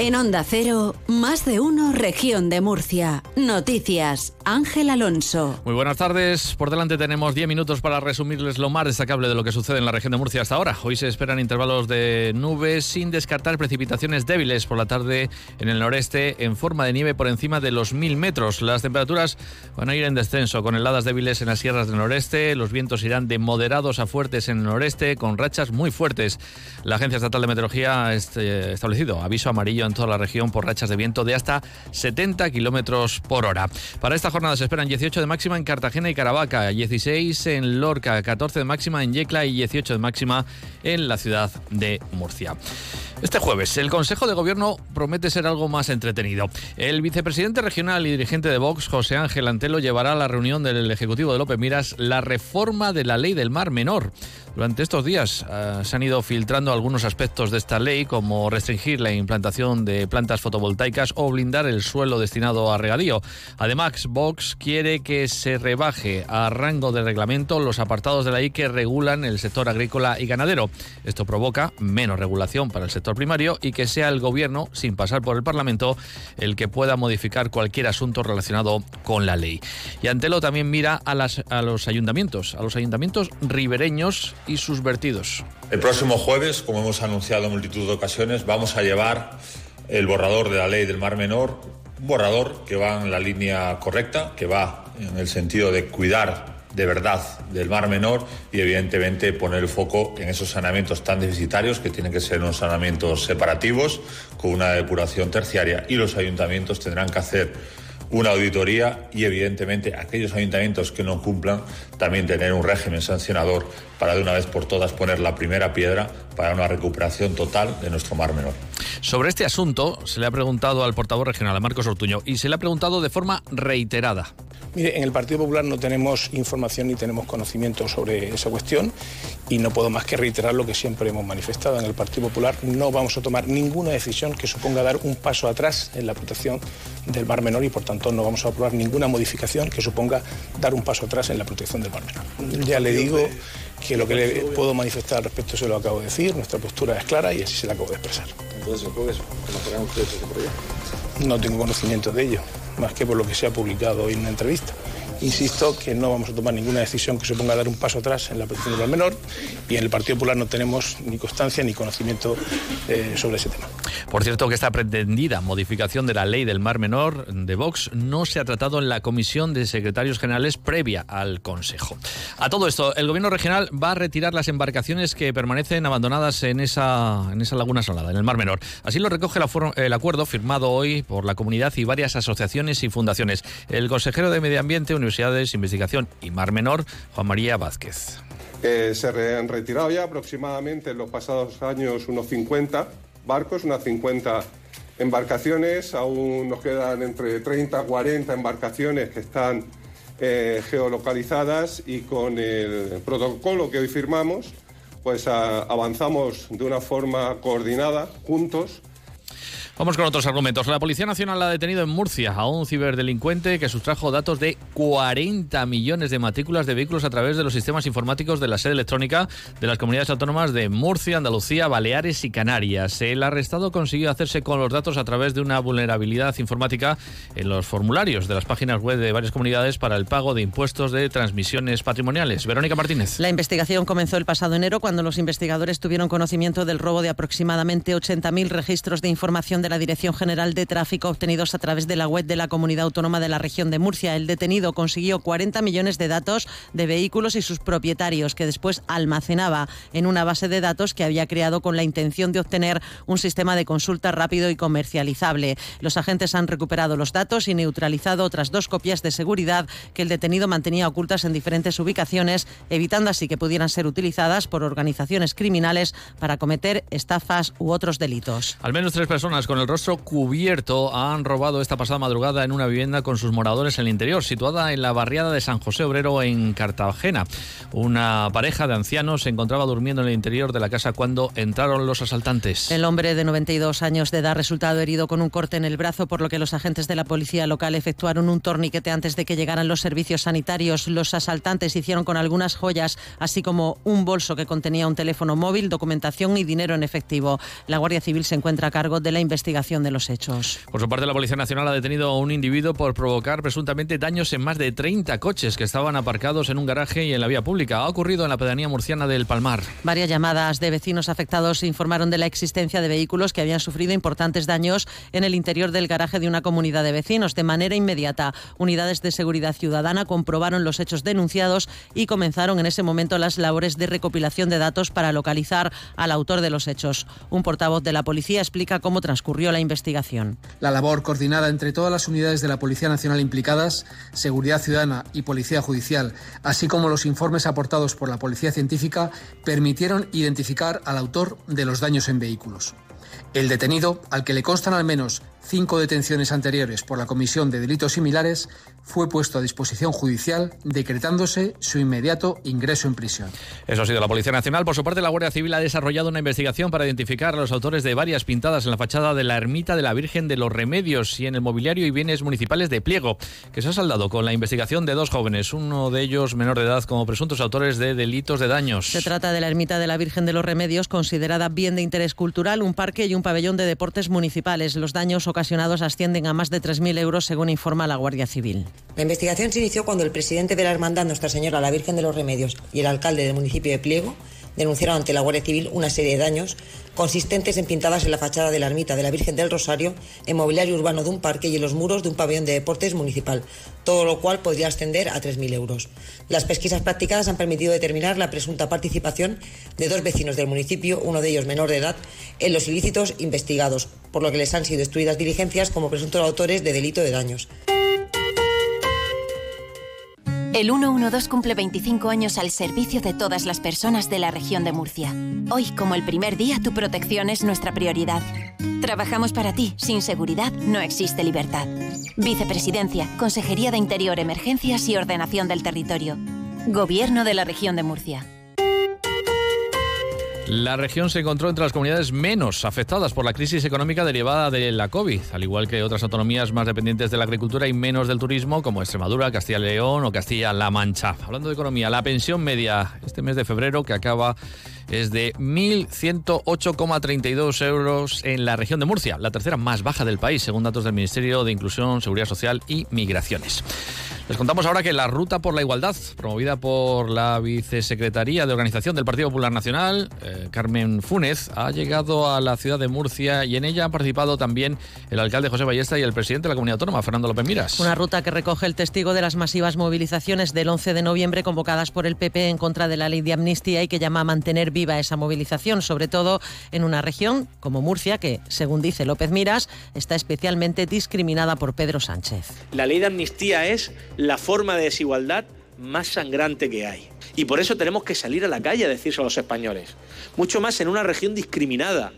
En Onda Cero, más de uno, región de Murcia. Noticias, Ángel Alonso. Muy buenas tardes. Por delante tenemos 10 minutos para resumirles lo más destacable de lo que sucede en la región de Murcia hasta ahora. Hoy se esperan intervalos de nubes sin descartar precipitaciones débiles por la tarde en el noreste en forma de nieve por encima de los 1000 metros. Las temperaturas van a ir en descenso con heladas débiles en las sierras del noreste. Los vientos irán de moderados a fuertes en el noreste con rachas muy fuertes. La Agencia Estatal de Meteorología ha este, establecido aviso amarillo en toda la región por rachas de viento de hasta 70 kilómetros por hora. Para esta jornada se esperan 18 de máxima en Cartagena y Caravaca, 16 en Lorca, 14 de máxima en Yecla y 18 de máxima en la ciudad de Murcia. Este jueves, el Consejo de Gobierno promete ser algo más entretenido. El vicepresidente regional y dirigente de Vox, José Ángel Antelo, llevará a la reunión del Ejecutivo de López Miras la reforma de la ley del Mar Menor. Durante estos días uh, se han ido filtrando algunos aspectos de esta ley, como restringir la implantación de plantas fotovoltaicas o blindar el suelo destinado a regadío. Además, Vox quiere que se rebaje a rango de reglamento los apartados de la ley que regulan el sector agrícola y ganadero. Esto provoca menos regulación para el sector primario y que sea el Gobierno, sin pasar por el Parlamento, el que pueda modificar cualquier asunto relacionado con la ley. Y Antelo también mira a los ayuntamientos, a los ayuntamientos ribereños y sus vertidos. El próximo jueves, como hemos anunciado en multitud de ocasiones, vamos a llevar el borrador de la ley del Mar Menor, un borrador que va en la línea correcta, que va en el sentido de cuidar de verdad del Mar Menor y evidentemente poner el foco en esos saneamientos tan deficitarios que tienen que ser unos saneamientos separativos con una depuración terciaria y los ayuntamientos tendrán que hacer una auditoría y evidentemente aquellos ayuntamientos que no cumplan también tener un régimen sancionador para de una vez por todas poner la primera piedra para una recuperación total de nuestro mar menor. Sobre este asunto se le ha preguntado al portavoz regional, a Marcos Ortuño, y se le ha preguntado de forma reiterada. Mire, en el Partido Popular no tenemos información ni tenemos conocimiento sobre esa cuestión y no puedo más que reiterar lo que siempre hemos manifestado. En el Partido Popular no vamos a tomar ninguna decisión que suponga dar un paso atrás en la protección del mar menor y por tanto no vamos a aprobar ninguna modificación que suponga dar un paso atrás en la protección del mar menor. Ya le digo que lo que le puedo manifestar al respecto se lo acabo de decir, nuestra postura es clara y así se la acabo de expresar. Entonces, ¿conocerán ustedes este proyecto? No tengo conocimiento de ello, más que por lo que se ha publicado hoy en una entrevista. Insisto que no vamos a tomar ninguna decisión que suponga dar un paso atrás en la protección del menor y en el Partido Popular no tenemos ni constancia ni conocimiento eh, sobre ese tema. Por cierto que esta pretendida modificación de la ley del Mar Menor de Vox no se ha tratado en la Comisión de Secretarios Generales previa al Consejo. A todo esto, el Gobierno regional va a retirar las embarcaciones que permanecen abandonadas en esa, en esa laguna salada, en el Mar Menor. Así lo recoge la, el acuerdo firmado hoy por la comunidad y varias asociaciones y fundaciones. El consejero de Medio Ambiente, Universidades, Investigación y Mar Menor, Juan María Vázquez. Eh, se han retirado ya aproximadamente en los pasados años unos 50 barcos, unas 50 embarcaciones, aún nos quedan entre 30 y 40 embarcaciones que están eh, geolocalizadas y con el protocolo que hoy firmamos, pues a, avanzamos de una forma coordinada, juntos, Vamos con otros argumentos. La Policía Nacional ha detenido en Murcia a un ciberdelincuente que sustrajo datos de 40 millones de matrículas de vehículos a través de los sistemas informáticos de la sede electrónica de las comunidades autónomas de Murcia, Andalucía, Baleares y Canarias. El arrestado consiguió hacerse con los datos a través de una vulnerabilidad informática en los formularios de las páginas web de varias comunidades para el pago de impuestos de transmisiones patrimoniales. Verónica Martínez. La investigación comenzó el pasado enero cuando los investigadores tuvieron conocimiento del robo de aproximadamente 80.000 registros de información de la Dirección General de Tráfico obtenidos a través de la web de la Comunidad Autónoma de la Región de Murcia. El detenido consiguió 40 millones de datos de vehículos y sus propietarios que después almacenaba en una base de datos que había creado con la intención de obtener un sistema de consulta rápido y comercializable. Los agentes han recuperado los datos y neutralizado otras dos copias de seguridad que el detenido mantenía ocultas en diferentes ubicaciones, evitando así que pudieran ser utilizadas por organizaciones criminales para cometer estafas u otros delitos. Al menos tres personas con el rostro cubierto han robado esta pasada madrugada en una vivienda con sus moradores en el interior, situada en la barriada de San José Obrero en Cartagena. Una pareja de ancianos se encontraba durmiendo en el interior de la casa cuando entraron los asaltantes. El hombre de 92 años de edad resultado herido con un corte en el brazo, por lo que los agentes de la policía local efectuaron un torniquete antes de que llegaran los servicios sanitarios. Los asaltantes hicieron con algunas joyas, así como un bolso que contenía un teléfono móvil, documentación y dinero en efectivo. La Guardia Civil se encuentra a cargo de la investigación de los hechos. Por su parte, la Policía Nacional ha detenido a un individuo por provocar presuntamente daños en más de 30 coches que estaban aparcados en un garaje y en la vía pública. Ha ocurrido en la pedanía murciana del Palmar. Varias llamadas de vecinos afectados informaron de la existencia de vehículos que habían sufrido importantes daños en el interior del garaje de una comunidad de vecinos. De manera inmediata, unidades de seguridad ciudadana comprobaron los hechos denunciados y comenzaron en ese momento las labores de recopilación de datos para localizar al autor de los hechos. Un portavoz de la policía explica cómo transcurrió la investigación. La labor coordinada entre todas las unidades de la Policía Nacional implicadas, Seguridad Ciudadana y Policía Judicial, así como los informes aportados por la Policía Científica, permitieron identificar al autor de los daños en vehículos. El detenido, al que le constan al menos cinco detenciones anteriores por la comisión de delitos similares, fue puesto a disposición judicial, decretándose su inmediato ingreso en prisión. Eso ha sido la Policía Nacional. Por su parte, la Guardia Civil ha desarrollado una investigación para identificar a los autores de varias pintadas en la fachada de la ermita de la Virgen de los Remedios y en el mobiliario y bienes municipales de Pliego, que se ha saldado con la investigación de dos jóvenes, uno de ellos menor de edad, como presuntos autores de delitos de daños. Se trata de la ermita de la Virgen de los Remedios, considerada bien de interés cultural, un y un pabellón de deportes municipales. Los daños ocasionados ascienden a más de 3.000 euros, según informa la Guardia Civil. La investigación se inició cuando el presidente de la Hermandad Nuestra Señora la Virgen de los Remedios y el alcalde del municipio de Pliego denunciaron ante la Guardia Civil una serie de daños consistentes en pintadas en la fachada de la ermita de la Virgen del Rosario, en mobiliario urbano de un parque y en los muros de un pabellón de deportes municipal, todo lo cual podría ascender a 3.000 euros. Las pesquisas practicadas han permitido determinar la presunta participación de dos vecinos del municipio, uno de ellos menor de edad, en los ilícitos investigados, por lo que les han sido instruidas diligencias como presuntos autores de delito de daños. El 112 cumple 25 años al servicio de todas las personas de la región de Murcia. Hoy, como el primer día, tu protección es nuestra prioridad. Trabajamos para ti. Sin seguridad no existe libertad. Vicepresidencia, Consejería de Interior, Emergencias y Ordenación del Territorio. Gobierno de la región de Murcia. La región se encontró entre las comunidades menos afectadas por la crisis económica derivada de la COVID, al igual que otras autonomías más dependientes de la agricultura y menos del turismo, como Extremadura, Castilla y León o Castilla-La Mancha. Hablando de economía, la pensión media este mes de febrero, que acaba es de 1.108,32 euros en la región de Murcia, la tercera más baja del país, según datos del Ministerio de Inclusión, Seguridad Social y Migraciones. Les contamos ahora que la Ruta por la Igualdad, promovida por la Vicesecretaría de Organización del Partido Popular Nacional, eh, Carmen Funes, ha llegado a la ciudad de Murcia y en ella han participado también el alcalde José Ballesta y el presidente de la Comunidad Autónoma, Fernando López Miras. Una ruta que recoge el testigo de las masivas movilizaciones del 11 de noviembre convocadas por el PP en contra de la ley de amnistía y que llama a mantener viva esa movilización, sobre todo en una región como Murcia, que, según dice López Miras, está especialmente discriminada por Pedro Sánchez. La ley de amnistía es la forma de desigualdad más sangrante que hay. Y por eso tenemos que salir a la calle a decirse a los españoles. Mucho más en una región discriminada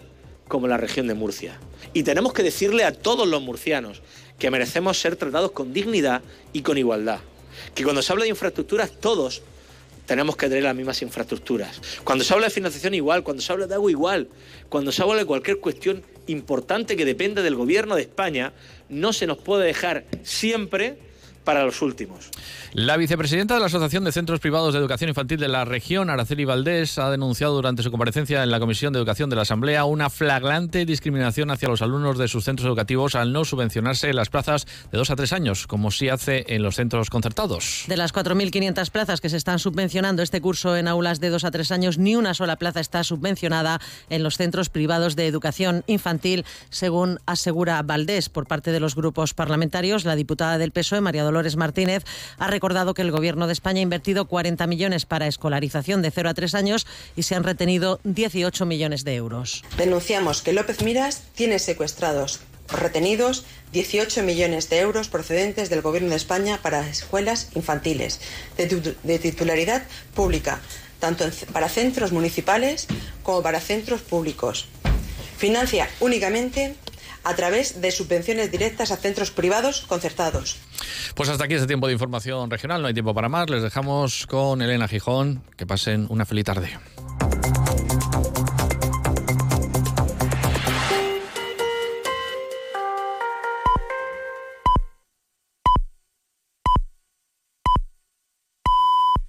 como la región de Murcia. Y tenemos que decirle a todos los murcianos que merecemos ser tratados con dignidad y con igualdad. Que cuando se habla de infraestructuras, todos tenemos que tener las mismas infraestructuras. Cuando se habla de financiación igual, cuando se habla de agua igual, cuando se habla de cualquier cuestión importante que depende del gobierno de España, no se nos puede dejar siempre para los últimos. La vicepresidenta de la Asociación de Centros Privados de Educación Infantil de la región, Araceli Valdés, ha denunciado durante su comparecencia en la Comisión de Educación de la Asamblea una flagrante discriminación hacia los alumnos de sus centros educativos al no subvencionarse las plazas de dos a tres años, como sí hace en los centros concertados. De las 4.500 plazas que se están subvencionando este curso en aulas de dos a tres años, ni una sola plaza está subvencionada en los centros privados de educación infantil, según asegura Valdés por parte de los grupos parlamentarios. La diputada del PSOE, María Dolores Martínez, ha recordado que el Gobierno de España ha invertido 40 millones para escolarización de 0 a 3 años y se han retenido 18 millones de euros. Denunciamos que López Miras tiene secuestrados retenidos 18 millones de euros procedentes del Gobierno de España para escuelas infantiles de, titularidad pública, tanto para centros municipales como para centros públicos. Financia únicamente a través de subvenciones directas a centros privados concertados. Pues hasta aquí este tiempo de información regional, no hay tiempo para más. Les dejamos con Elena Gijón. Que pasen una feliz tarde.